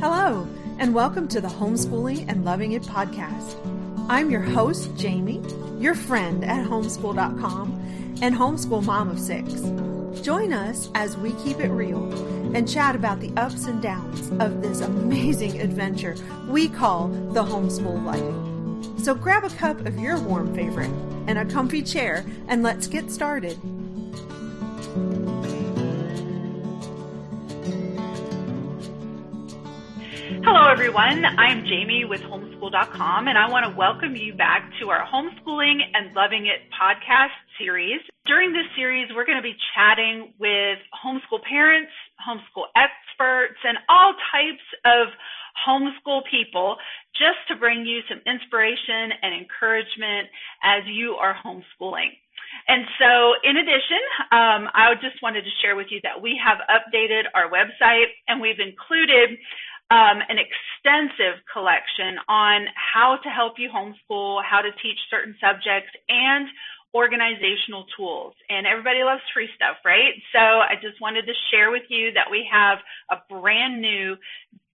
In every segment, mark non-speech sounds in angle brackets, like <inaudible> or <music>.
Hello, and welcome to the Homeschooling and Loving It podcast. I'm your host, Jamie, your friend at homeschool.com and homeschool mom of six. Join us as we keep it real and chat about the ups and downs of this amazing adventure we call the homeschool life. So grab a cup of your warm favorite and a comfy chair and let's get started. Hello, everyone. I'm Jamie with homeschool.com, and I want to welcome you back to our Homeschooling and Loving It podcast series. During this series, we're going to be chatting with homeschool parents, homeschool experts, and all types of homeschool people just to bring you some inspiration and encouragement as you are homeschooling. And so, in addition, um, I just wanted to share with you that we have updated our website and we've included um, an extensive collection on how to help you homeschool, how to teach certain subjects, and organizational tools. And everybody loves free stuff, right? So I just wanted to share with you that we have a brand new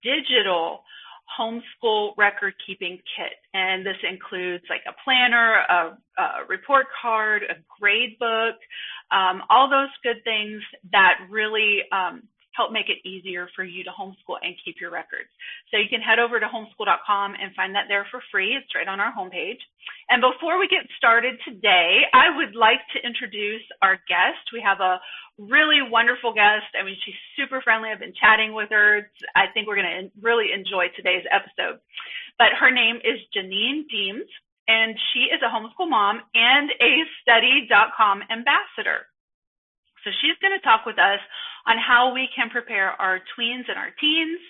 digital homeschool record keeping kit. And this includes like a planner, a, a report card, a grade book, um, all those good things that really um, help make it easier for you to homeschool and keep your records. So you can head over to homeschool.com and find that there for free. It's right on our homepage. And before we get started today, I would like to introduce our guest. We have a really wonderful guest. I mean, she's super friendly. I've been chatting with her. I think we're going to really enjoy today's episode. But her name is Janine Deems, and she is a homeschool mom and a study.com ambassador. So she's going to talk with us on how we can prepare our tweens and our teens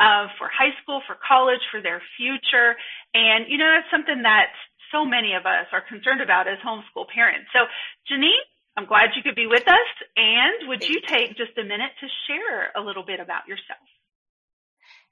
uh, for high school, for college, for their future. And, you know, that's something that so many of us are concerned about as homeschool parents. So, Janine, I'm glad you could be with us. And would you take just a minute to share a little bit about yourself?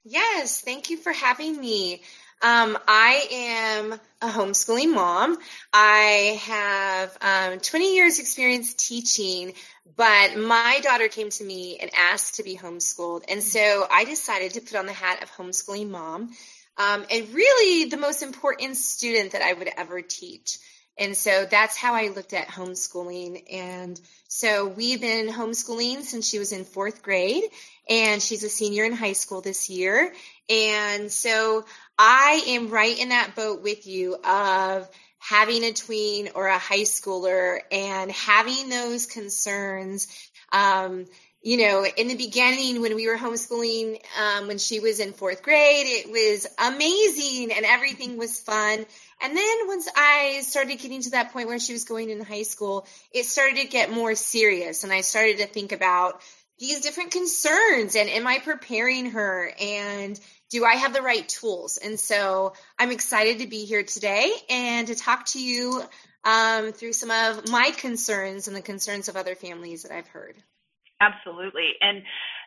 Yes, thank you for having me. Um, I am a homeschooling mom. I have um, 20 years experience teaching, but my daughter came to me and asked to be homeschooled. And so I decided to put on the hat of homeschooling mom um, and really the most important student that I would ever teach. And so that's how I looked at homeschooling. And so we've been homeschooling since she was in fourth grade, and she's a senior in high school this year. And so I am right in that boat with you of having a tween or a high schooler and having those concerns. Um, you know, in the beginning when we were homeschooling, um, when she was in fourth grade, it was amazing and everything was fun. And then once I started getting to that point where she was going in high school, it started to get more serious and I started to think about these different concerns and am I preparing her and do I have the right tools? And so I'm excited to be here today and to talk to you um, through some of my concerns and the concerns of other families that I've heard. Absolutely. And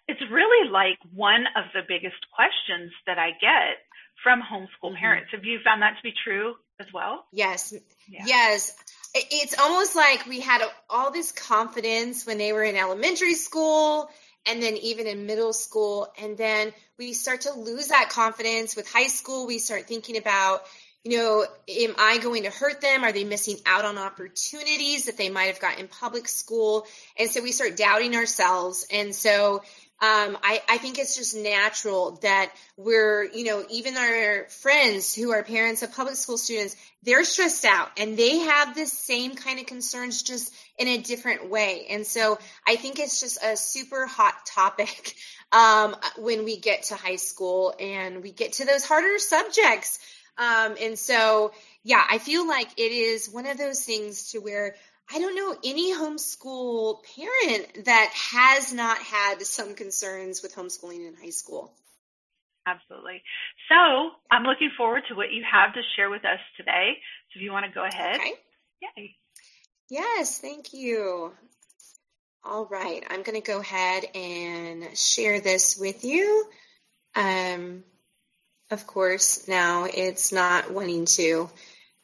it's really like one of the biggest questions that I get from homeschool mm-hmm. parents. Have you found that to be true as well? Yes. Yeah. Yes. It's almost like we had all this confidence when they were in elementary school and then even in middle school. And then we start to lose that confidence with high school. We start thinking about, you know, am I going to hurt them? Are they missing out on opportunities that they might have got in public school? And so we start doubting ourselves. And so um, I, I think it's just natural that we're, you know, even our friends who are parents of public school students, they're stressed out and they have the same kind of concerns just in a different way. And so I think it's just a super hot topic <laughs> um, when we get to high school and we get to those harder subjects. Um, and so, yeah, I feel like it is one of those things to where I don't know any homeschool parent that has not had some concerns with homeschooling in high school. Absolutely. So I'm looking forward to what you have to share with us today. So if you want to go ahead. Okay. Yay. Yes, thank you. All right, I'm going to go ahead and share this with you. Um, of course, now it's not wanting to.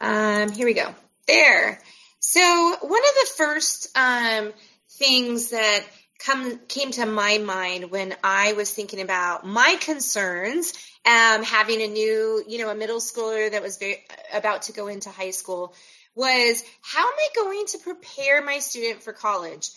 Um, here we go. There. So one of the first um, things that come came to my mind when I was thinking about my concerns, um, having a new, you know, a middle schooler that was very, about to go into high school was how am I going to prepare my student for college?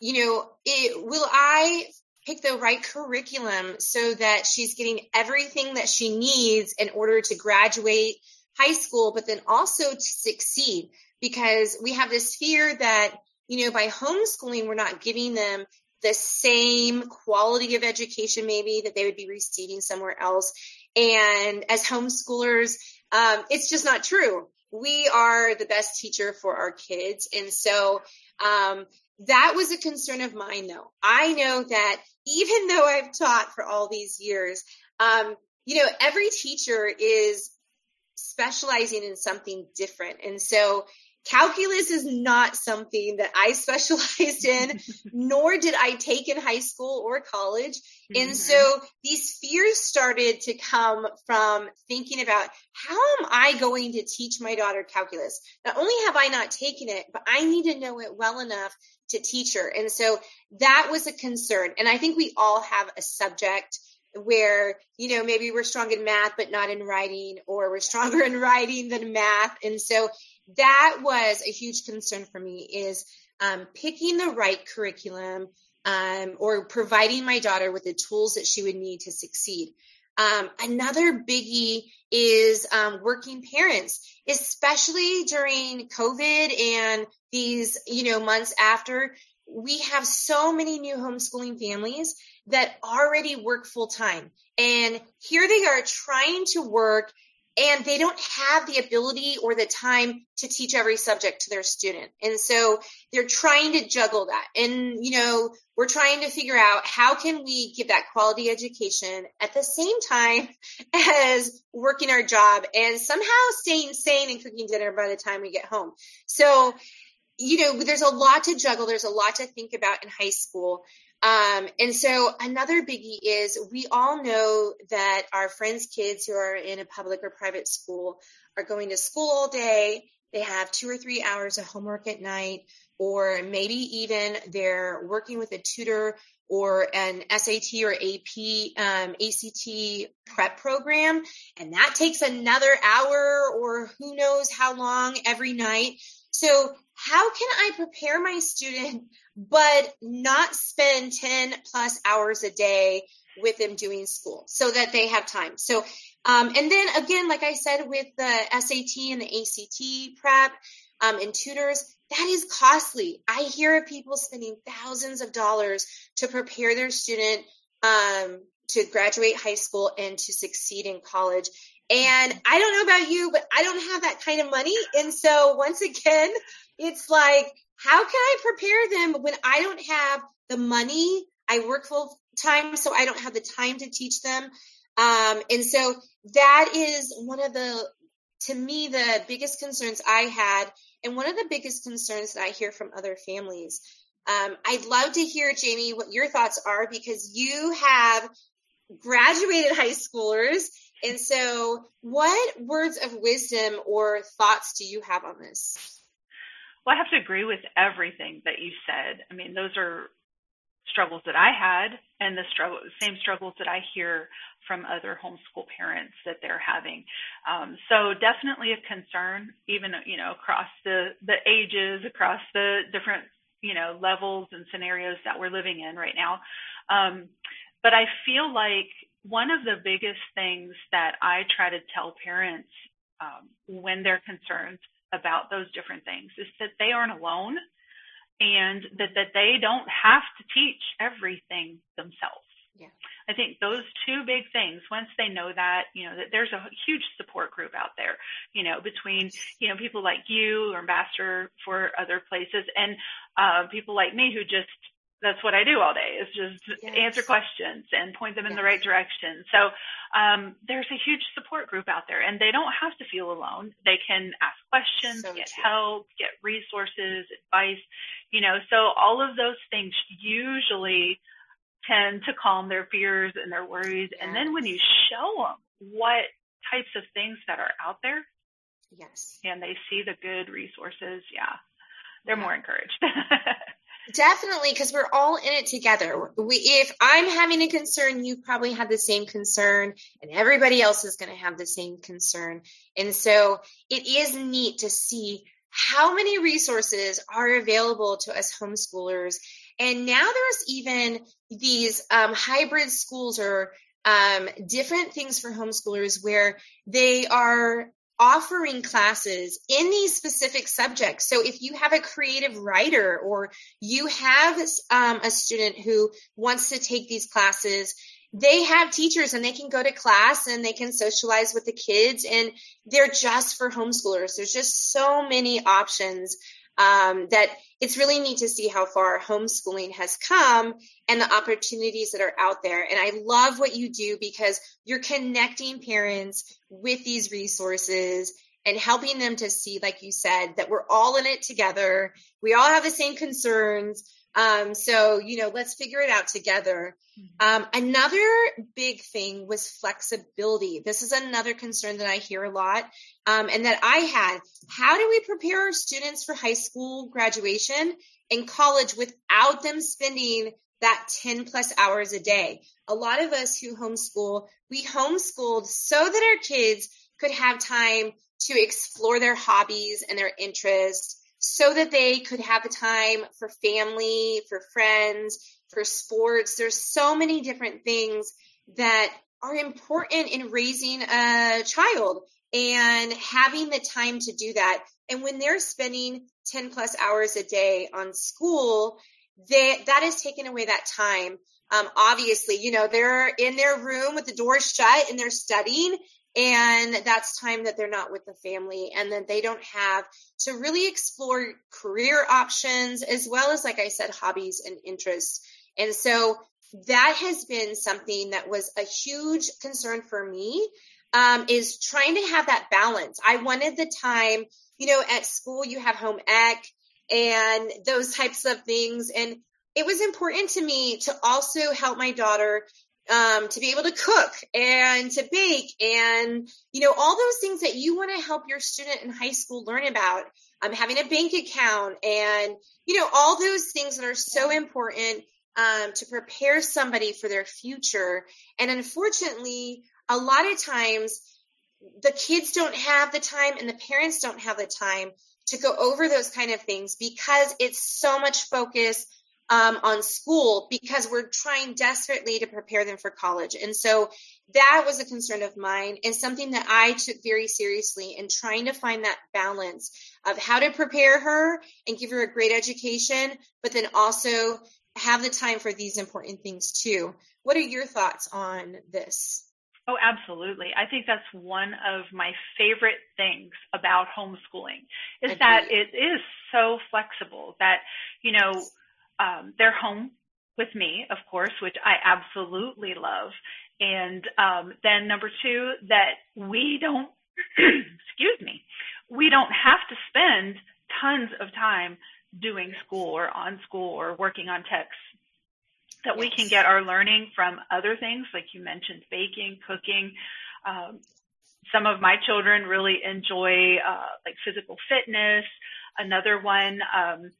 You know, it, will I pick the right curriculum so that she's getting everything that she needs in order to graduate high school, but then also to succeed? Because we have this fear that, you know, by homeschooling, we're not giving them the same quality of education maybe that they would be receiving somewhere else. And as homeschoolers, um, it's just not true. We are the best teacher for our kids. And so, um, that was a concern of mine though. I know that even though I've taught for all these years, um, you know, every teacher is specializing in something different. And so calculus is not something that I <laughs> specialized in, <laughs> nor did I take in high school or college. Mm-hmm. And so these fears started to come from thinking about how am I going to teach my daughter calculus? Not only have I not taken it, but I need to know it well enough to teach her. And so that was a concern. And I think we all have a subject where, you know, maybe we're strong in math, but not in writing, or we're <laughs> stronger in writing than math. And so that was a huge concern for me is um, picking the right curriculum um, or providing my daughter with the tools that she would need to succeed. Um, another biggie is um, working parents, especially during COVID and these, you know, months after. We have so many new homeschooling families that already work full time. And here they are trying to work and they don't have the ability or the time to teach every subject to their student. And so they're trying to juggle that. And, you know, we're trying to figure out how can we give that quality education at the same time <laughs> as working our job and somehow staying sane and cooking dinner by the time we get home. So, you know, there's a lot to juggle. There's a lot to think about in high school. Um, and so another biggie is we all know that our friends' kids who are in a public or private school are going to school all day. They have two or three hours of homework at night, or maybe even they're working with a tutor or an SAT or AP, um, ACT prep program. And that takes another hour or who knows how long every night. So how can I prepare my student but not spend 10 plus hours a day with them doing school so that they have time. So, um, and then again, like I said, with the SAT and the ACT prep, um, and tutors, that is costly. I hear of people spending thousands of dollars to prepare their student, um, to graduate high school and to succeed in college. And I don't know about you, but I don't have that kind of money. And so once again, it's like, how can I prepare them when I don't have the money? I work full time, so I don't have the time to teach them. Um, and so that is one of the, to me, the biggest concerns I had, and one of the biggest concerns that I hear from other families. Um, I'd love to hear, Jamie, what your thoughts are because you have graduated high schoolers. And so, what words of wisdom or thoughts do you have on this? Well, I have to agree with everything that you said. I mean, those are struggles that I had and the struggle, same struggles that I hear from other homeschool parents that they're having. Um, so definitely a concern, even, you know, across the, the ages, across the different, you know, levels and scenarios that we're living in right now. Um, but I feel like one of the biggest things that I try to tell parents um, when they're concerned about those different things is that they aren't alone and that, that they don't have to teach everything themselves. Yeah. I think those two big things, once they know that, you know, that there's a huge support group out there, you know, between, you know, people like you or ambassador for other places and, uh, people like me who just that's what I do all day is just yes. answer questions and point them in yes. the right direction. So um, there's a huge support group out there, and they don't have to feel alone. They can ask questions, so get true. help, get resources, advice. You know, so all of those things usually tend to calm their fears and their worries. Yes. And then when you show them what types of things that are out there, yes, and they see the good resources, yeah, they're yeah. more encouraged. <laughs> Definitely, because we're all in it together. We, if I'm having a concern, you probably have the same concern, and everybody else is going to have the same concern. And so it is neat to see how many resources are available to us homeschoolers. And now there's even these um, hybrid schools or um, different things for homeschoolers where they are offering classes in these specific subjects. So if you have a creative writer or you have um, a student who wants to take these classes, they have teachers and they can go to class and they can socialize with the kids and they're just for homeschoolers. There's just so many options um, that it's really neat to see how far homeschooling has come and the opportunities that are out there. And I love what you do because you're connecting parents with these resources and helping them to see, like you said, that we're all in it together. We all have the same concerns. Um, so, you know, let's figure it out together. Mm-hmm. Um, another big thing was flexibility. This is another concern that I hear a lot um, and that I had. How do we prepare our students for high school graduation and college without them spending that 10 plus hours a day? A lot of us who homeschool, we homeschooled so that our kids could have time to explore their hobbies and their interests so that they could have the time for family, for friends, for sports. There's so many different things that are important in raising a child and having the time to do that. And when they're spending 10 plus hours a day on school, they, that is taking away that time. Um, obviously, you know, they're in their room with the door shut and they're studying and that's time that they're not with the family and that they don't have to really explore career options as well as like i said hobbies and interests. And so that has been something that was a huge concern for me um, is trying to have that balance. I wanted the time you know at school you have home ec and those types of things and it was important to me to also help my daughter um, to be able to cook and to bake and, you know, all those things that you want to help your student in high school learn about. Um, having a bank account and, you know, all those things that are so important um, to prepare somebody for their future. And unfortunately, a lot of times the kids don't have the time and the parents don't have the time to go over those kind of things because it's so much focus um, on school because we're trying desperately to prepare them for college. And so that was a concern of mine and something that I took very seriously in trying to find that balance of how to prepare her and give her a great education, but then also have the time for these important things too. What are your thoughts on this? Oh, absolutely. I think that's one of my favorite things about homeschooling is that it is so flexible that, you know, um, they're home with me, of course, which I absolutely love. And um, then number two, that we don't, <clears throat> excuse me, we don't have to spend tons of time doing school or on school or working on texts. That we can get our learning from other things, like you mentioned, baking, cooking. Um, some of my children really enjoy uh, like physical fitness. Another one um,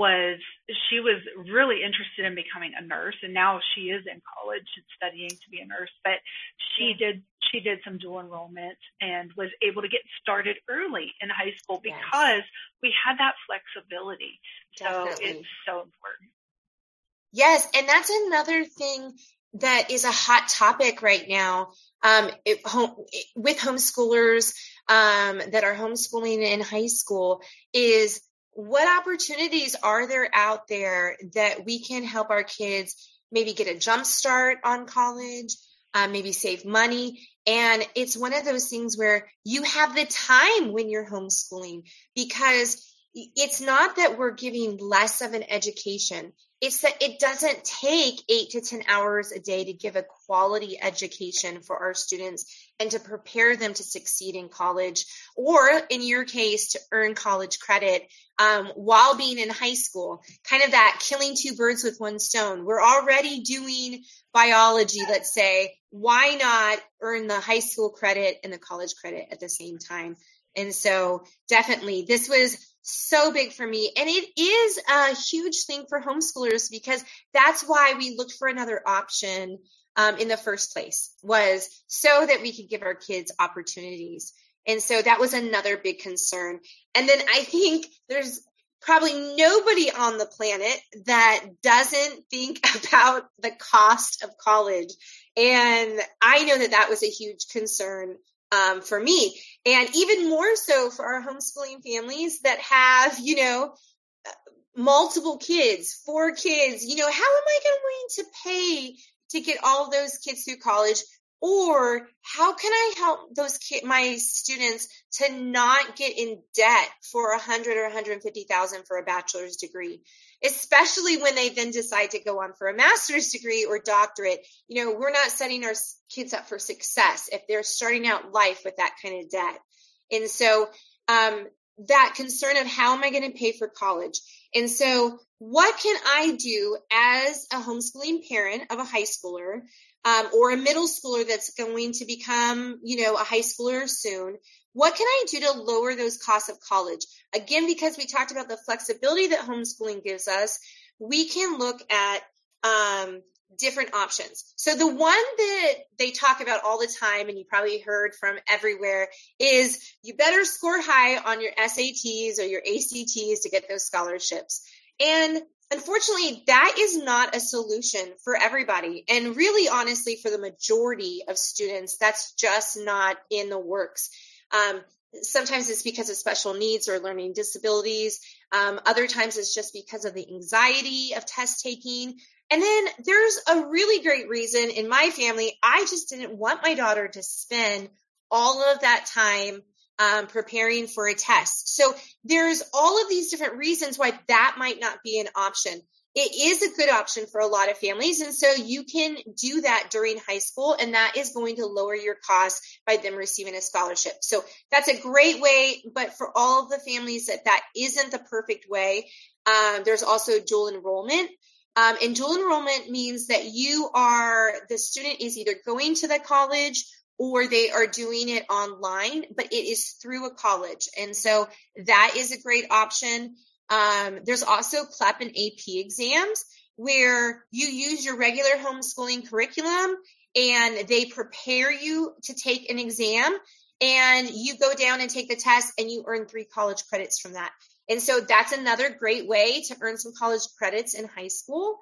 was she was really interested in becoming a nurse and now she is in college and studying to be a nurse but she did she did some dual enrollment and was able to get started early in high school because yes. we had that flexibility Definitely. so it's so important yes and that's another thing that is a hot topic right now um, it, home, it, with homeschoolers um, that are homeschooling in high school is what opportunities are there out there that we can help our kids maybe get a jump start on college, uh, maybe save money? And it's one of those things where you have the time when you're homeschooling because it's not that we're giving less of an education. It's that it doesn't take eight to 10 hours a day to give a quality education for our students and to prepare them to succeed in college, or in your case, to earn college credit um, while being in high school. Kind of that killing two birds with one stone. We're already doing biology, let's say. Why not earn the high school credit and the college credit at the same time? And so definitely this was so big for me. And it is a huge thing for homeschoolers because that's why we looked for another option um, in the first place was so that we could give our kids opportunities. And so that was another big concern. And then I think there's probably nobody on the planet that doesn't think <laughs> about the cost of college. And I know that that was a huge concern um, for me. And even more so for our homeschooling families that have, you know, multiple kids, four kids, you know, how am I going to pay to get all those kids through college? Or how can I help those kids, my students to not get in debt for a hundred or 150,000 for a bachelor's degree? Especially when they then decide to go on for a master's degree or doctorate. You know, we're not setting our kids up for success if they're starting out life with that kind of debt. And so, um, that concern of how am I going to pay for college? And so, what can I do as a homeschooling parent of a high schooler um, or a middle schooler that's going to become, you know, a high schooler soon? What can I do to lower those costs of college? Again, because we talked about the flexibility that homeschooling gives us, we can look at um, different options. So the one that they talk about all the time, and you probably heard from everywhere, is you better score high on your SATs or your ACTs to get those scholarships. And unfortunately, that is not a solution for everybody. And really, honestly, for the majority of students, that's just not in the works. Um, sometimes it's because of special needs or learning disabilities. Um, other times it's just because of the anxiety of test taking. And then there's a really great reason in my family. I just didn't want my daughter to spend all of that time um, preparing for a test. So there's all of these different reasons why that might not be an option it is a good option for a lot of families. And so you can do that during high school, and that is going to lower your costs by them receiving a scholarship. So that's a great way. But for all of the families that that isn't the perfect way, um, there's also dual enrollment. Um, and dual enrollment means that you are, the student is either going to the college or they are doing it online, but it is through a college. And so that is a great option. Um, there's also CLEP and AP exams where you use your regular homeschooling curriculum and they prepare you to take an exam and you go down and take the test and you earn three college credits from that. And so that's another great way to earn some college credits in high school.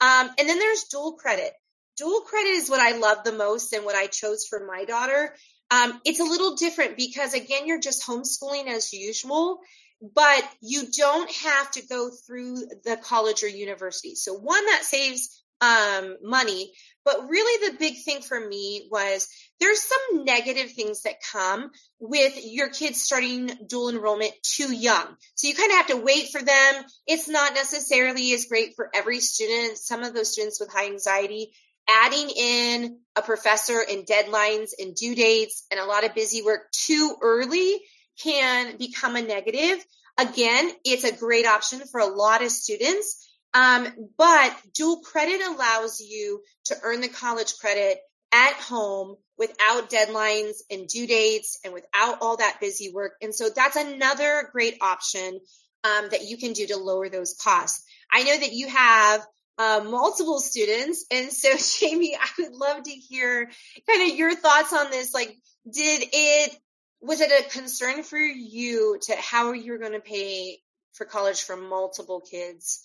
Um, and then there's dual credit. Dual credit is what I love the most and what I chose for my daughter. Um, it's a little different because again, you're just homeschooling as usual but you don't have to go through the college or university. So one that saves um, money, but really the big thing for me was there's some negative things that come with your kids starting dual enrollment too young. So you kind of have to wait for them. It's not necessarily as great for every student. Some of those students with high anxiety, adding in a professor and deadlines and due dates and a lot of busy work too early can become a negative. Again, it's a great option for a lot of students. Um, but dual credit allows you to earn the college credit at home without deadlines and due dates and without all that busy work. And so that's another great option um, that you can do to lower those costs. I know that you have uh, multiple students. And so, <laughs> Jamie, I would love to hear kind of your thoughts on this. Like, did it was it a concern for you to how you're going to pay for college for multiple kids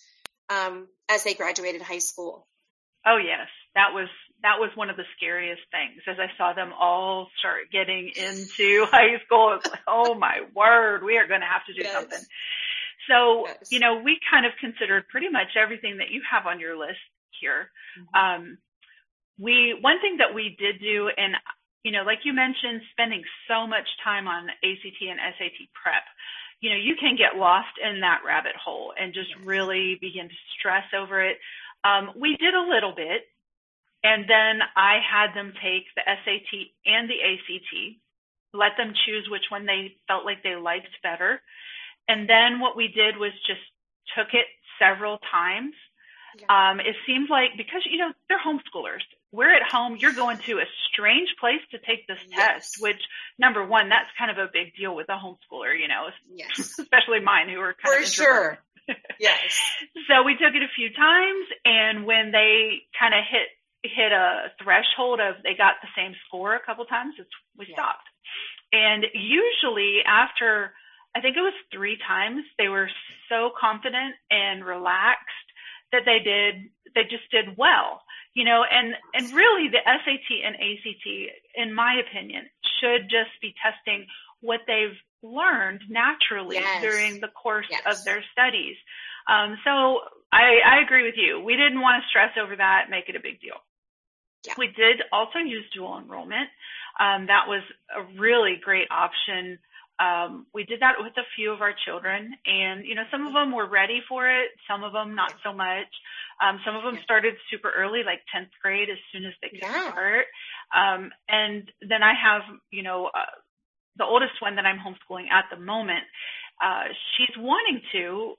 um, as they graduated high school? Oh yes, that was that was one of the scariest things as I saw them all start getting into <laughs> high school. It's like, oh my word, we are going to have to do yes. something. So, yes. you know, we kind of considered pretty much everything that you have on your list here. Mm-hmm. Um, we, one thing that we did do, and you know, like you mentioned, spending so much time on ACT and SAT prep, you know, you can get lost in that rabbit hole and just really begin to stress over it. Um, we did a little bit, and then I had them take the SAT and the ACT, let them choose which one they felt like they liked better. And then what we did was just took it several times. Yeah. Um, it seems like because, you know, they're homeschoolers. We're at home, you're going to a strange place to take this Yes. test, which number one, that's kind of a big deal with a homeschooler, you know, Yes. <laughs> especially mine who are kind For of sure. Yes. <laughs> So we took it a few times and when they kind of hit hit a threshold of they got the same score a couple times, it's, we Yeah. stopped. And usually after I think it was 3 times they were so confident and relaxed that they did they just did well. You know, and and really the SAT and ACT in my opinion should just be testing what they've learned naturally Yes. during the course Yes. of their studies. Um, so I, I agree with you. We didn't want to stress over that, make it a big deal. Yeah. We did also use dual enrollment. Um, that was a really great option. Um, we did that with a few of our children, and you know, some of them were ready for it, some of them not so much. Um, some of them Yeah. started super early, like 10th grade, as soon as they could Yeah. start. Um, and then I have, you know, uh, the oldest one that I'm homeschooling at the moment. Uh, she's wanting to,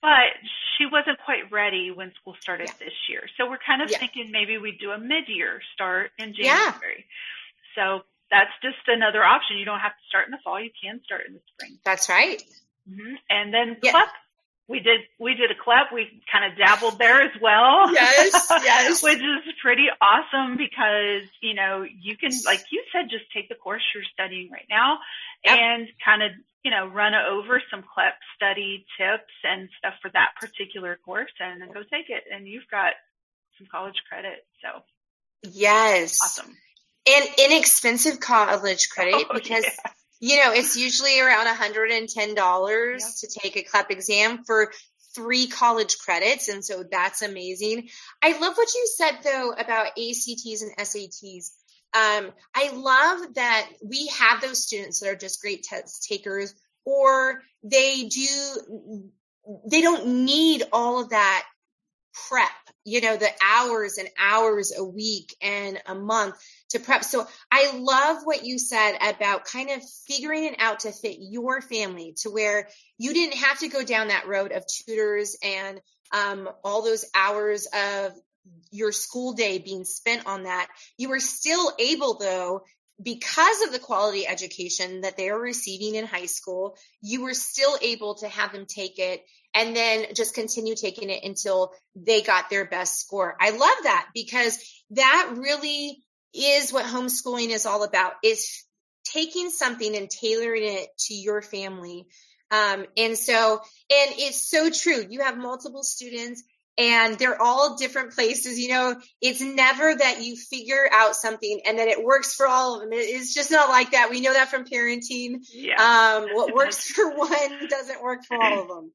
but she wasn't quite ready when school started Yeah. this year. So we're kind of Yeah. thinking maybe we do a mid-year start in Yeah. January. So that's just another option. You don't have to start in the fall. You can start in the spring. That's right. hmm And then Yeah. We did we did a CLEP. We kind of dabbled there as well. Yes, yes. <laughs> Which is pretty awesome because you know you can, like you said, just take the course you're studying right now Yep. and kind of you know run over some CLEP study tips and stuff for that particular course, and then go take it, and you've got some college credit. So Yes. awesome. And inexpensive college credit <laughs> Oh, because yeah. You know, it's usually around $110 Yep. to take a CLEP exam for three college credits. And so that's amazing. I love what you said though about ACTs and SATs. Um, I love that we have those students that are just great test takers or they do, they don't need all of that prep, you know, the hours and hours a week and a month to prep. So I love what you said about kind of figuring it out to fit your family to where you didn't have to go down that road of tutors and um, all those hours of your school day being spent on that. You were still able though, because of the quality education that they are receiving in high school, you were still able to have them take it and then just continue taking it until they got their best score. I love that because that really is what homeschooling is all about is taking something and tailoring it to your family. Um, and so, and it's so true. You have multiple students and they're all different places. You know, it's never that you figure out something and then it works for all of them. It's just not like that. We know that from parenting. Yeah, Um, what <laughs> works for one doesn't work for all of them.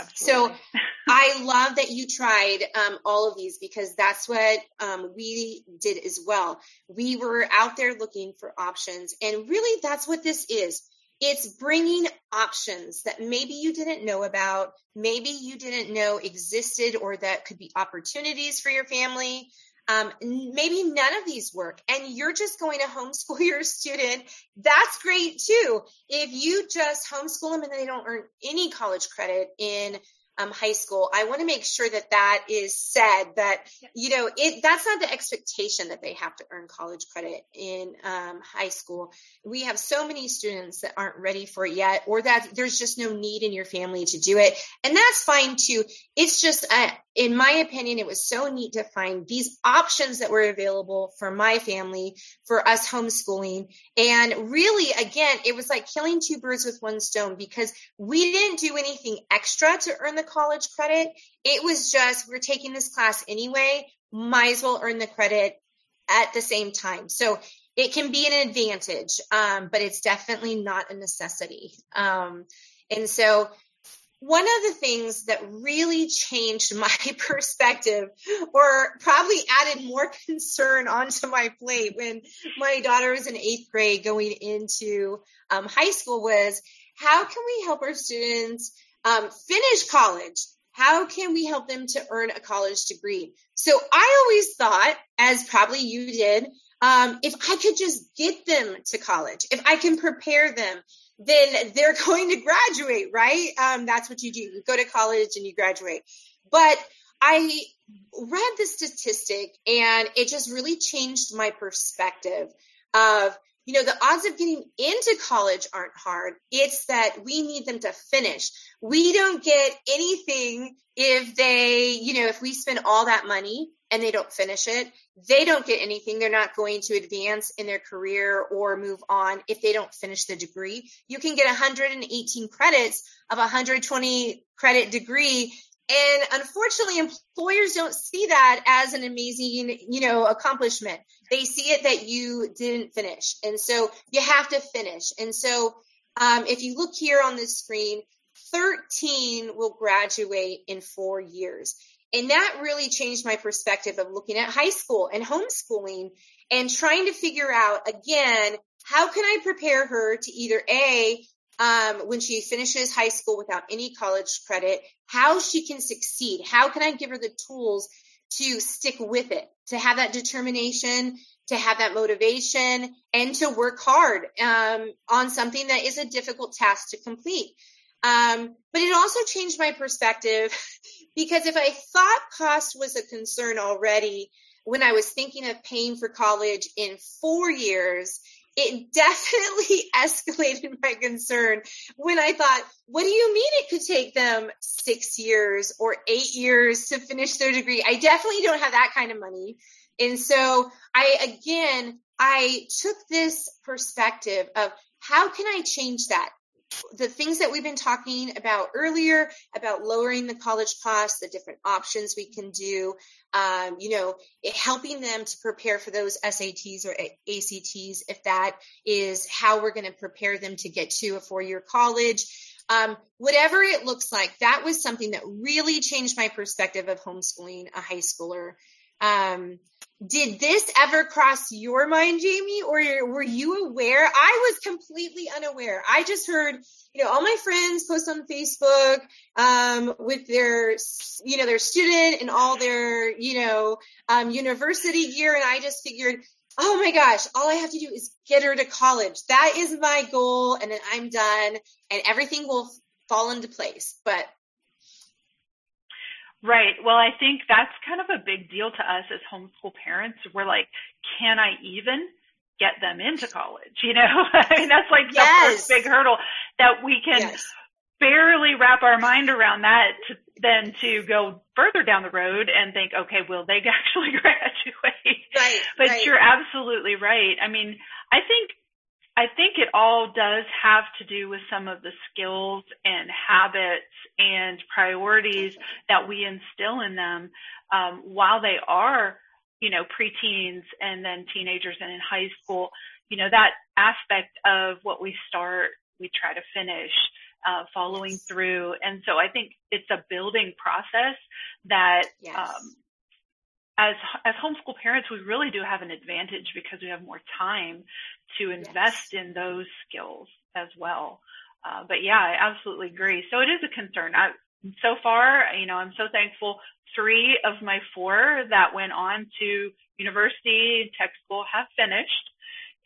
absolutely. <laughs> I love that you tried um, all of these because that's what um, we did as well. We were out there looking for options, and really, that's what this is. It's bringing options that maybe you didn't know about, maybe you didn't know existed, or that could be opportunities for your family. Um, maybe none of these work, and you're just going to homeschool <laughs> your student. That's great too. If you just homeschool them and they don't earn any college credit in um, high school, I want to make sure that that is said that, you know, it, that's not the expectation that they have to earn college credit in um, high school. We have so many students that aren't ready for it yet, or that there's just no need in your family to do it. And that's fine too. It's just, uh, in my opinion, it was so neat to find these options that were available for my family, for us homeschooling. And really, again, it was like killing two birds with one stone because we didn't do anything extra to earn the college credit. It was just, we're taking this class anyway, might as well earn the credit at the same time. So it can be an advantage, um, but it's definitely not a necessity. Um, and so one of the things that really changed my <laughs> perspective or probably added more <laughs> concern onto my plate when my daughter was in eighth grade going into um, high school was how can we help our students um, finish college? How can we help them to earn a college degree? So I always thought, as probably you did, um, if I could just get them to college, if I can prepare them, then they're <laughs> going to graduate, right? Um, that's what you do. You go to college and you graduate. But I read the statistic and it just really changed my perspective of you know, the odds of getting into college aren't hard. It's that we need them to finish. We don't get anything if they, you know, if we spend all that money and they don't finish it, they don't get anything. They're not going to advance in their career or move on if they don't finish the degree. You can get 118 credits of a 120 credit degree and unfortunately, employers don't see that as an amazing, you know, accomplishment. They see it that you didn't finish. And so you have to finish. And so, um, if you look here on this screen, 13 will graduate in four years. And that really changed my perspective of looking at high school and homeschooling and trying to figure out again, how can I prepare her to either A, um, when she finishes high school without any college credit, how she can succeed. How can I give her the tools to stick with it, to have that determination, to have that motivation, and to work hard um, on something that is a difficult task to complete. Um, but it also changed my perspective <laughs> because if I thought cost was a concern already when I was thinking of paying for college in four years, it definitely <laughs> escalated my concern when I thought, what do you mean it could take them six years or eight years to finish their degree? I definitely don't have that kind of money. And so I, again, I took this perspective of how can I change that? The things that we've been talking about earlier about lowering the college costs, the different options we can do, um, you know, helping them to prepare for those SATs or ACTs, if that is how we're going to prepare them to get to a four year college. Um, whatever it looks like, that was something that really changed my perspective of homeschooling a high schooler. Um, did this ever cross your mind, Jamie, or were you aware? I was completely unaware. I just heard, you know, all my friends post on Facebook, um, with their, you know, their student and all their, you know, um, university gear. And I just figured, oh my gosh, all I have to do is get her to college. That is my goal. And then I'm done and everything will fall into place. But Right. Well, I think that's kind of a big deal to us as homeschool parents. We're like, can I even get them into college? <laughs> You know, <laughs> I mean, that's like yes. the first big hurdle that we can yes. barely wrap our mind around that to then to go further down the road and think, okay, will they <laughs> actually graduate? Right. But right. you're absolutely right. I mean, I think I think it all does have to do with some of the skills and habits and priorities that we instill in them um, while they are, you know, preteens and then teenagers and in high school. You know, that aspect of what we start, we try to finish. Uh, following through. And so I think it's a building process that yes. um, as as homeschool parents, we really do have an advantage because we have more time to invest yes. in those skills as well. Uh, but yeah, I absolutely agree. So it is a concern. I, so far, you know, I'm so thankful. Three of my four that went on to university, tech school have finished,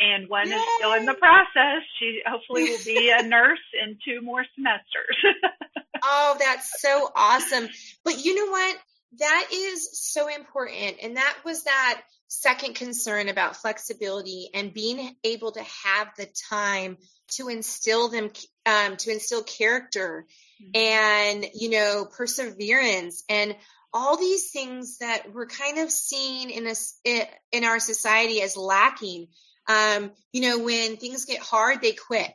and one Yay! is still in the process. She hopefully will be a <laughs> nurse in two more semesters. <laughs> oh, that's so awesome. But you know what? That is so important. And that was that second concern about flexibility and being able to have the time to instill them, um, to instill character mm-hmm. and, you know, perseverance and all these things that we're kind of seen in this, in our society as lacking. Um, you know, when things get hard, they quit.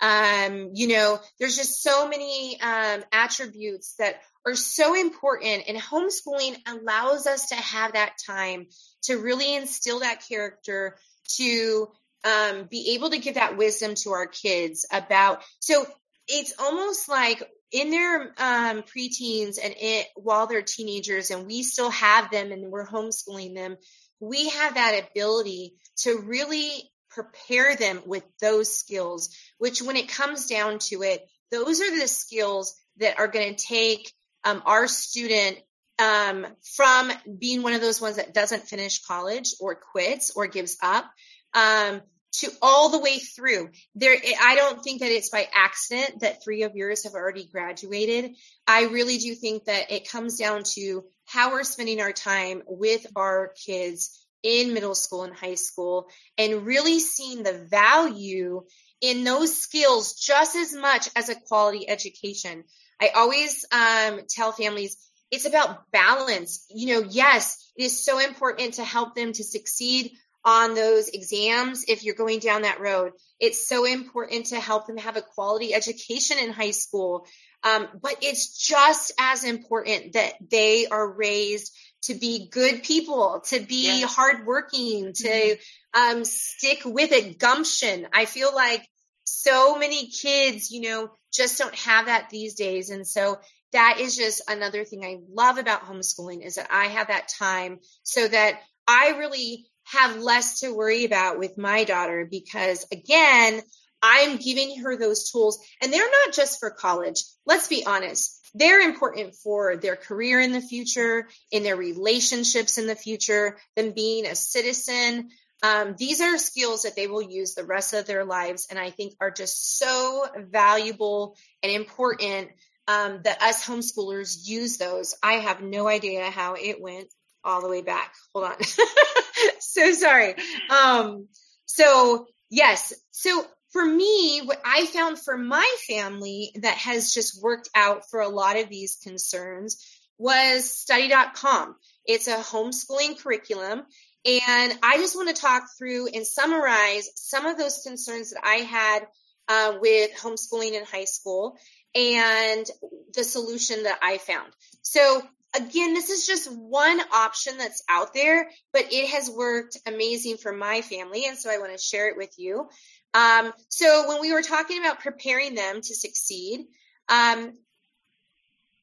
Um, you know, there's just so many um, attributes that are so important and homeschooling allows us to have that time to really instill that character to um, be able to give that wisdom to our kids about so it's almost like in their um, preteens and it, while they're teenagers and we still have them and we're homeschooling them we have that ability to really prepare them with those skills which when it comes down to it those are the skills that are going to take um, our student um, from being one of those ones that doesn't finish college or quits or gives up um, to all the way through. There, I don't think that it's by accident that three of yours have already graduated. I really do think that it comes down to how we're spending our time with our kids in middle school and high school and really seeing the value in those skills just as much as a quality education. I always um, tell families it's about balance. You know, yes, it is so important to help them to succeed on those exams if you're going down that road. It's so important to help them have a quality education in high school. Um, but it's just as important that they are raised to be good people, to be hardworking, to mm-hmm. um, stick with it, gumption. I feel like so many kids, you know, just don't have that these days. And so that is just another thing I love about homeschooling is that I have that time so that I really have less to worry about with my daughter because again, I'm giving her those tools and they're not just for college. Let's be honest. They're important for their career in the future, in their relationships in the future, them being a citizen. Um, these are skills that they will use the rest of their lives and I think are just so valuable and important um, that us homeschoolers use those. I have no idea how it went all the way back. Hold on. <laughs> so sorry. Um, so yes. So for me, what I found for my family that has just worked out for a lot of these concerns was study.com. It's a homeschooling curriculum. And I just want to talk through and summarize some of those concerns that I had uh, with homeschooling in high school and the solution that I found. So again, this is just one option that's out there, but it has worked amazing for my family. And so I want to share it with you. Um, so when we were talking about preparing them to succeed, um,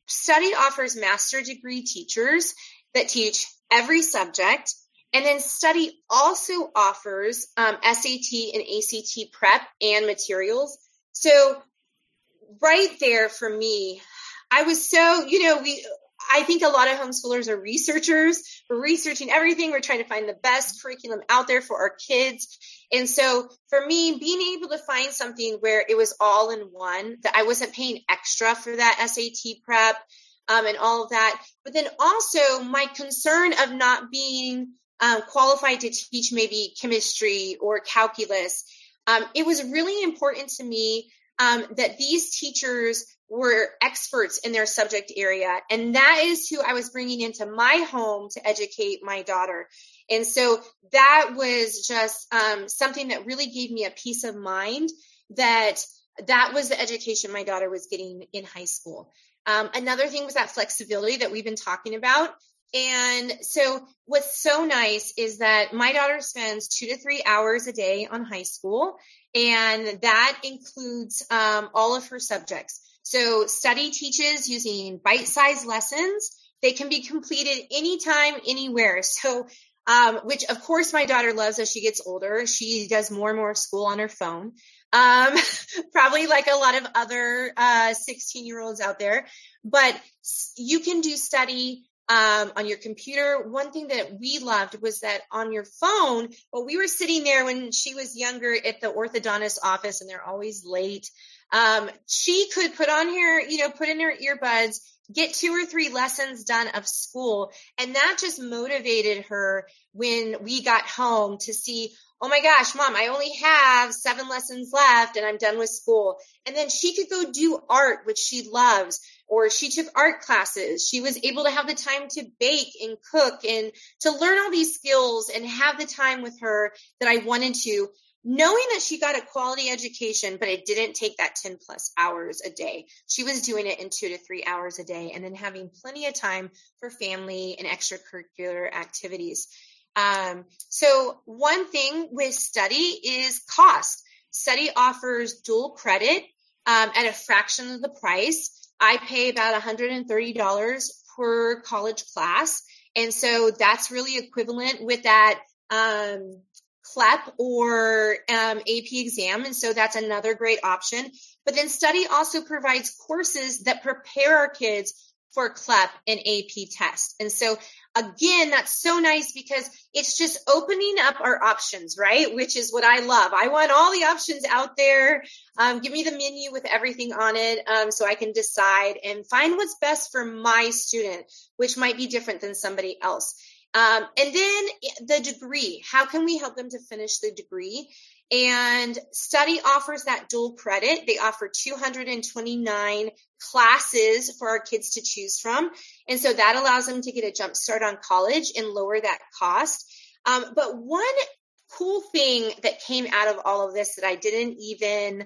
study offers master degree teachers that teach every subject. And then study also offers um, SAT and ACT prep and materials. So right there for me, I was so, you know, we I think a lot of homeschoolers are researchers. We're researching everything. We're trying to find the best curriculum out there for our kids. And so for me, being able to find something where it was all in one, that I wasn't paying extra for that SAT prep, um, and all of that. But then also my concern of not being um, qualified to teach maybe chemistry or calculus. Um, it was really important to me um, that these teachers were experts in their subject area. And that is who I was bringing into my home to educate my daughter. And so that was just um, something that really gave me a peace of mind that that was the education my daughter was getting in high school. Um, another thing was that flexibility that we've been talking about. And so what's so nice is that my daughter spends two to three hours a day on high school, and that includes um, all of her subjects. So study teaches using bite-sized lessons. They can be completed anytime, anywhere. So, um, which of course my daughter loves as she gets older. She does more and more school on her phone. Um, <laughs> probably like a lot of other, uh, 16 year olds out there, but you can do study um, on your computer. One thing that we loved was that on your phone, well, we were sitting there when she was younger at the orthodontist office and they're always late. Um, she could put on her, you know, put in her earbuds, get two or three lessons done of school. And that just motivated her when we got home to see, oh my gosh, mom, I only have seven lessons left and I'm done with school. And then she could go do art, which she loves, or she took art classes. She was able to have the time to bake and cook and to learn all these skills and have the time with her that I wanted to knowing that she got a quality education, but it didn't take that 10 plus hours a day. She was doing it in two to three hours a day and then having plenty of time for family and extracurricular activities. Um, so one thing with study is cost. Study offers dual credit um, at a fraction of the price. I pay about $130 per college class. And so that's really equivalent with that um, CLEP or um, AP exam. And so that's another great option. But then study also provides courses that prepare our kids for CLEP and AP test. And so again, that's so nice because it's just opening up our options, right? Which is what I love. I want all the options out there. Um, give me the menu with everything on it um, so I can decide and find what's best for my student, which might be different than somebody else. Um, and then the degree. How can we help them to finish the degree? And study offers that dual credit. They offer 229 classes for our kids to choose from. And so that allows them to get a jump start on college and lower that cost. Um, but one cool thing that came out of all of this that I didn't even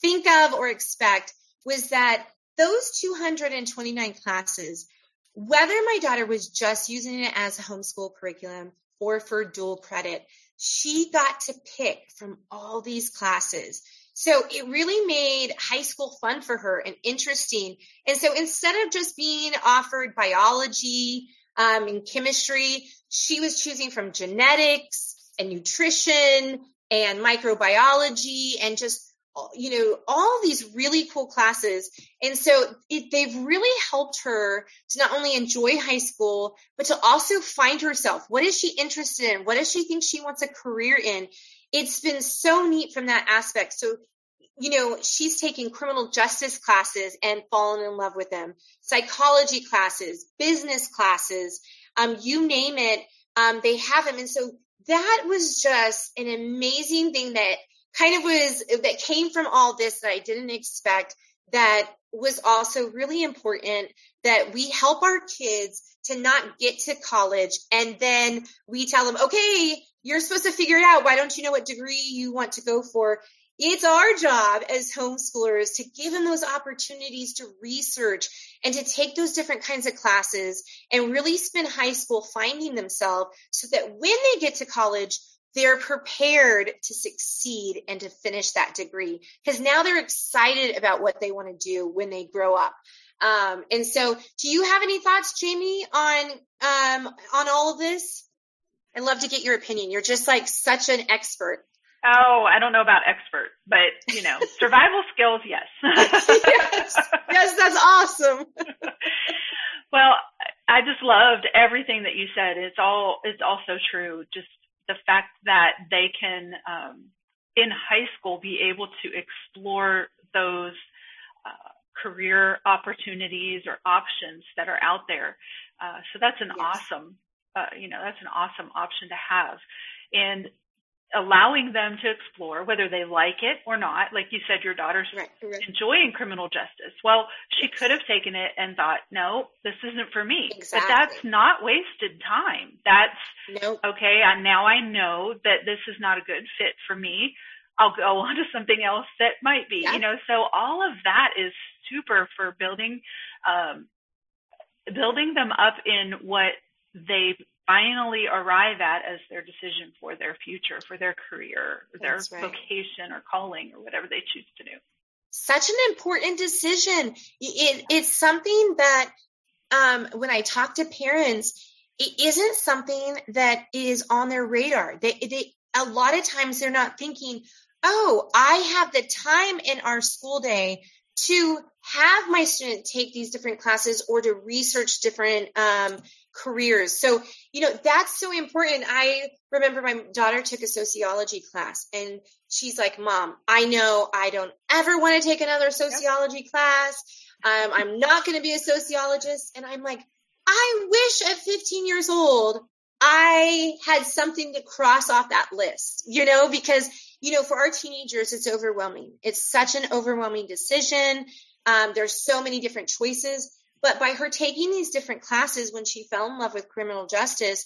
think of or expect was that those 229 classes, whether my daughter was just using it as a homeschool curriculum or for dual credit, she got to pick from all these classes. So it really made high school fun for her and interesting. And so instead of just being offered biology um, and chemistry, she was choosing from genetics and nutrition and microbiology and just you know all these really cool classes. And so it, they've really helped her to not only enjoy high school but to also find herself. What is she interested in? What does she think she wants a career in? It's been so neat from that aspect. So you know she's taking criminal justice classes and fallen in love with them. Psychology classes business classes um, you name it um, they have them. And so that was just an amazing thing that kind of was that came from all this that I didn't expect that was also really important that we help our kids to not get to college and then we tell them, okay, you're supposed to figure it out. Why don't you know what degree you want to go for? It's our job as homeschoolers to give them those opportunities to research and to take those different kinds of classes and really spend high school finding themselves so that when they get to college, they're prepared to succeed and to finish that degree because now they're excited about what they want to do when they grow up. Um, and so, do you have any thoughts, Jamie, on um, on all of this? I'd love to get your opinion. You're just like such an expert. Oh, I don't know about expert, but you know, <laughs> survival skills, yes. yes. Yes, that's awesome. <laughs> well, I just loved everything that you said. It's all it's all so true. Just the fact that they can, um, in high school, be able to explore those uh, career opportunities or options that are out there. Uh, so that's an yes. awesome, uh, you know, that's an awesome option to have. And allowing them to explore whether they like it or not. Like you said, your daughter's right, enjoying criminal justice. Well, she could have taken it and thought, no, this isn't for me. Exactly. But that's not wasted time. That's nope. okay. And now I know that this is not a good fit for me. I'll go <laughs> on to something else that might be, you know, so all of that is super for building, um, building them up in what they finally arrive at as their decision for their future, for their career, their right. vocation or calling or whatever they choose to do. Such an important decision. It, it's something that um, when I talk to parents, it isn't something that is on their radar. They, they, a lot of times they're not thinking, oh, I have the time in our school day to have my student take these different classes or to research different um, careers. So, you know, that's so important. I remember my daughter took a sociology class and she's like, Mom, I know I don't ever want to take another sociology yep. class. Um, I'm not going to be a sociologist. And I'm like, I wish at 15 years old, I had something to cross off that list, you know, because, you know, for our teenagers, it's overwhelming. It's such an overwhelming decision. Um, there's so many different choices. But by her taking these different classes when she fell in love with criminal justice,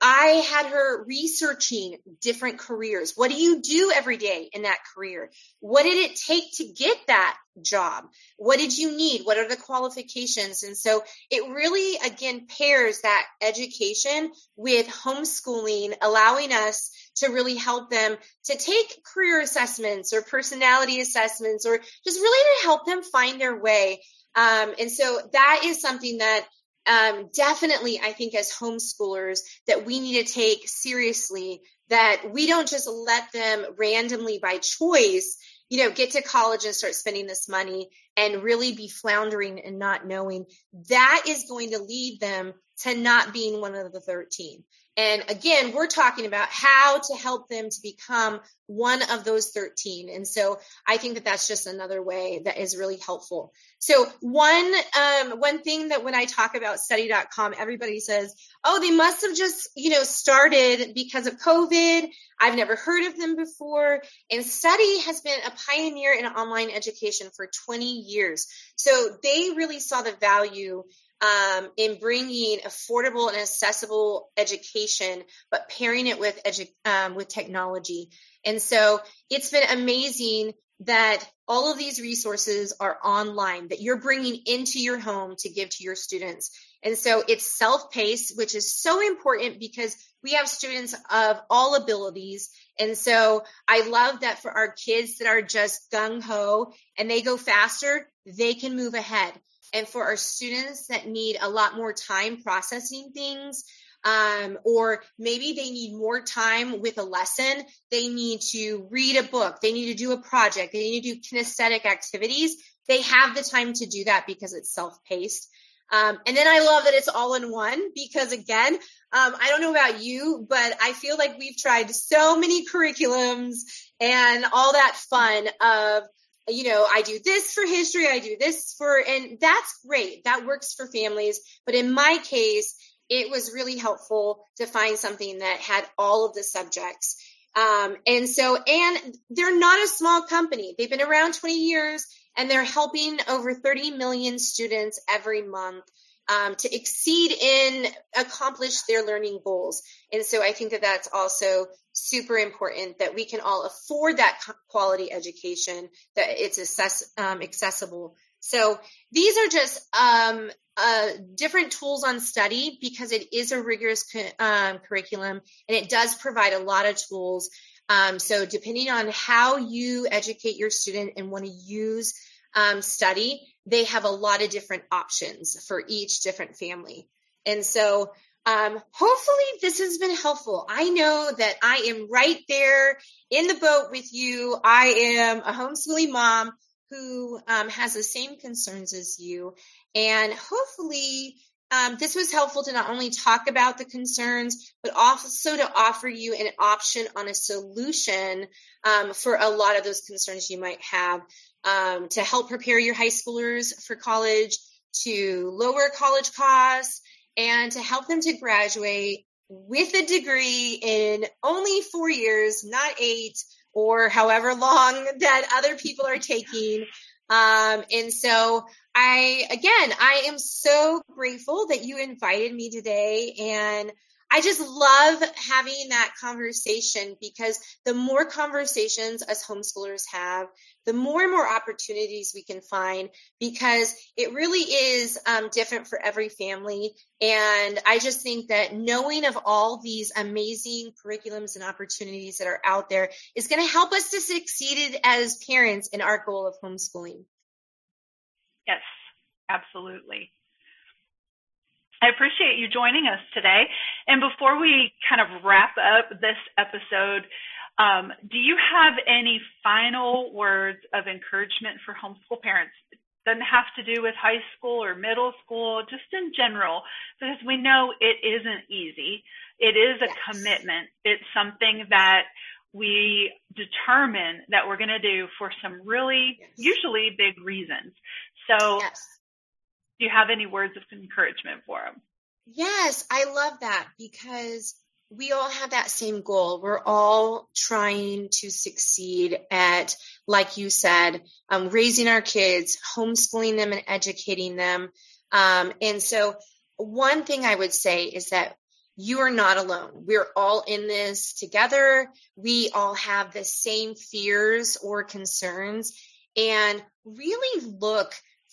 I had her researching different careers. What do you do every day in that career? What did it take to get that job? What did you need? What are the qualifications? And so it really, again, pairs that education with homeschooling, allowing us to really help them to take career assessments or personality assessments or just really to help them find their way um, and so that is something that um, definitely I think as homeschoolers that we need to take seriously that we don't just let them randomly by choice, you know, get to college and start spending this money and really be floundering and not knowing, that is going to lead them to not being one of the 13. And again, we're talking about how to help them to become one of those 13. And so I think that that's just another way that is really helpful. So one, um, one thing that when I talk about study.com, everybody says, Oh, they must have just, you know, started because of COVID. I've never heard of them before. And study has been a pioneer in online education for 20 years. So they really saw the value um, in bringing affordable and accessible education, but pairing it with edu- um, with technology. And so it's been amazing that all of these resources are online that you're bringing into your home to give to your students. And so it's self-paced, which is so important because we have students of all abilities. And so I love that for our kids that are just gung ho and they go faster, they can move ahead. And for our students that need a lot more time processing things, um, or maybe they need more time with a lesson, they need to read a book, they need to do a project, they need to do kinesthetic activities. They have the time to do that because it's self paced. Um, and then I love that it's all in one because again, um, I don't know about you, but I feel like we've tried so many curriculums and all that fun of you know, I do this for history, I do this for, and that's great. That works for families. But in my case, it was really helpful to find something that had all of the subjects. Um, and so, and they're not a small company. They've been around 20 years and they're helping over 30 million students every month um, to exceed in accomplish their learning goals. And so I think that that's also super important that we can all afford that quality education, that it's assess, um, accessible. So these are just um, uh, different tools on study because it is a rigorous um, curriculum and it does provide a lot of tools. Um, so depending on how you educate your student and want to use um, study, they have a lot of different options for each different family. And so um, hopefully this has been helpful. I know that I am right there in the boat with you. I am a homeschooling mom who um, has the same concerns as you. And hopefully um, this was helpful to not only talk about the concerns, but also to offer you an option on a solution um, for a lot of those concerns you might have um, to help prepare your high schoolers for college, to lower college costs, and to help them to graduate with a degree in only four years, not eight or however long that other people are taking. Um, and so I, again, I am so grateful that you invited me today and I just love having that conversation because the more conversations us homeschoolers have, the more and more opportunities we can find because it really is um, different for every family. And I just think that knowing of all these amazing curriculums and opportunities that are out there is going to help us to succeed as parents in our goal of homeschooling. Yes, absolutely. I appreciate you joining us today. And before we kind of wrap up this episode, um, do you have any final words of encouragement for homeschool parents? It doesn't have to do with high school or middle school, just in general, because we know it isn't easy. It is a yes. commitment. It's something that we determine that we're going to do for some really, yes. usually big reasons. So yes do you have any words of encouragement for them? Yes, I love that because we all have that same goal. We're all trying to succeed at, like you said, um, raising our kids, homeschooling them and educating them. Um, and so one thing I would say is that you are not alone. We're all in this together. We all have the same fears or concerns and really look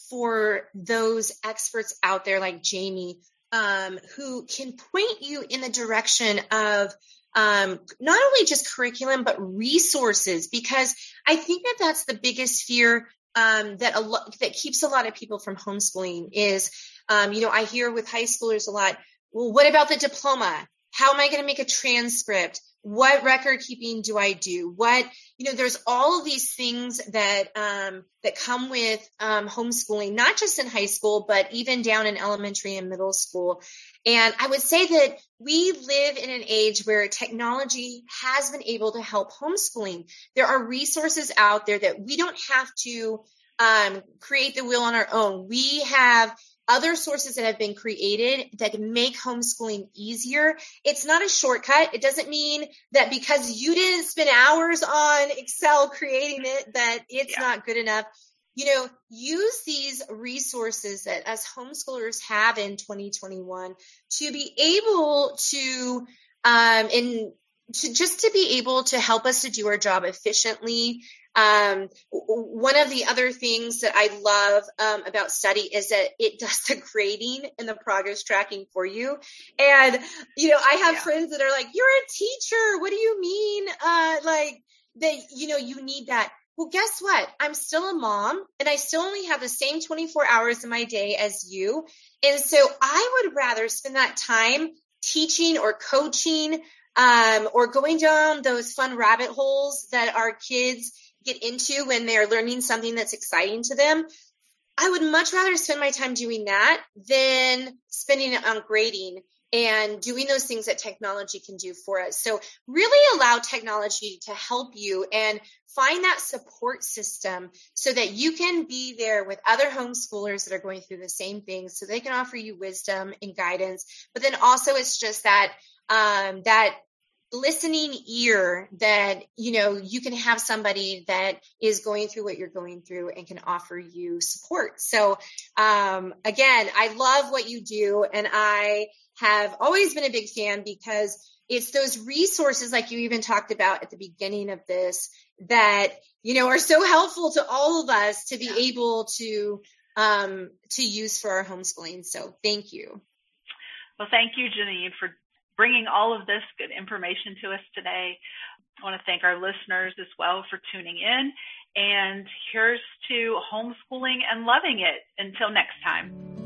for those experts out there like Jamie, um, who can point you in the direction of um, not only just curriculum but resources, because I think that that's the biggest fear um, that a that keeps a lot of people from homeschooling is, um, you know, I hear with high schoolers a lot. Well, what about the diploma? How am I going to make a transcript? What record keeping do I do? What, you know, there's all of these things that, um, that come with, um, homeschooling, not just in high school, but even down in elementary and middle school. And I would say that we live in an age where technology has been able to help homeschooling. There are resources out there that we don't have to, um, create the wheel on our own. We have other sources that have been created that make homeschooling easier. It's not a shortcut. It doesn't mean that because you didn't spend hours on Excel creating it that it's yeah. not good enough. You know, use these resources that us homeschoolers have in 2021 to be able to um and to just to be able to help us to do our job efficiently um, one of the other things that I love um, about study is that it does the grading and the progress tracking for you. And, you know, I have yeah. friends that are like, you're a teacher. What do you mean? Uh, like that, you know, you need that. Well, guess what? I'm still a mom and I still only have the same 24 hours in my day as you. And so I would rather spend that time teaching or coaching um, or going down those fun rabbit holes that our kids get into when they're learning something that's exciting to them. I would much rather spend my time doing that than spending it on grading and doing those things that technology can do for us. So really allow technology to help you and find that support system so that you can be there with other homeschoolers that are going through the same things so they can offer you wisdom and guidance. But then also it's just that um, that listening ear that you know you can have somebody that is going through what you're going through and can offer you support. So um, again i love what you do and i have always been a big fan because it's those resources like you even talked about at the beginning of this that you know are so helpful to all of us to be yeah. able to um, to use for our homeschooling. So thank you. Well thank you janine for bringing all of this good information to us today. I want to thank our listeners as well for tuning in. And here's to homeschooling and loving it. Until next time.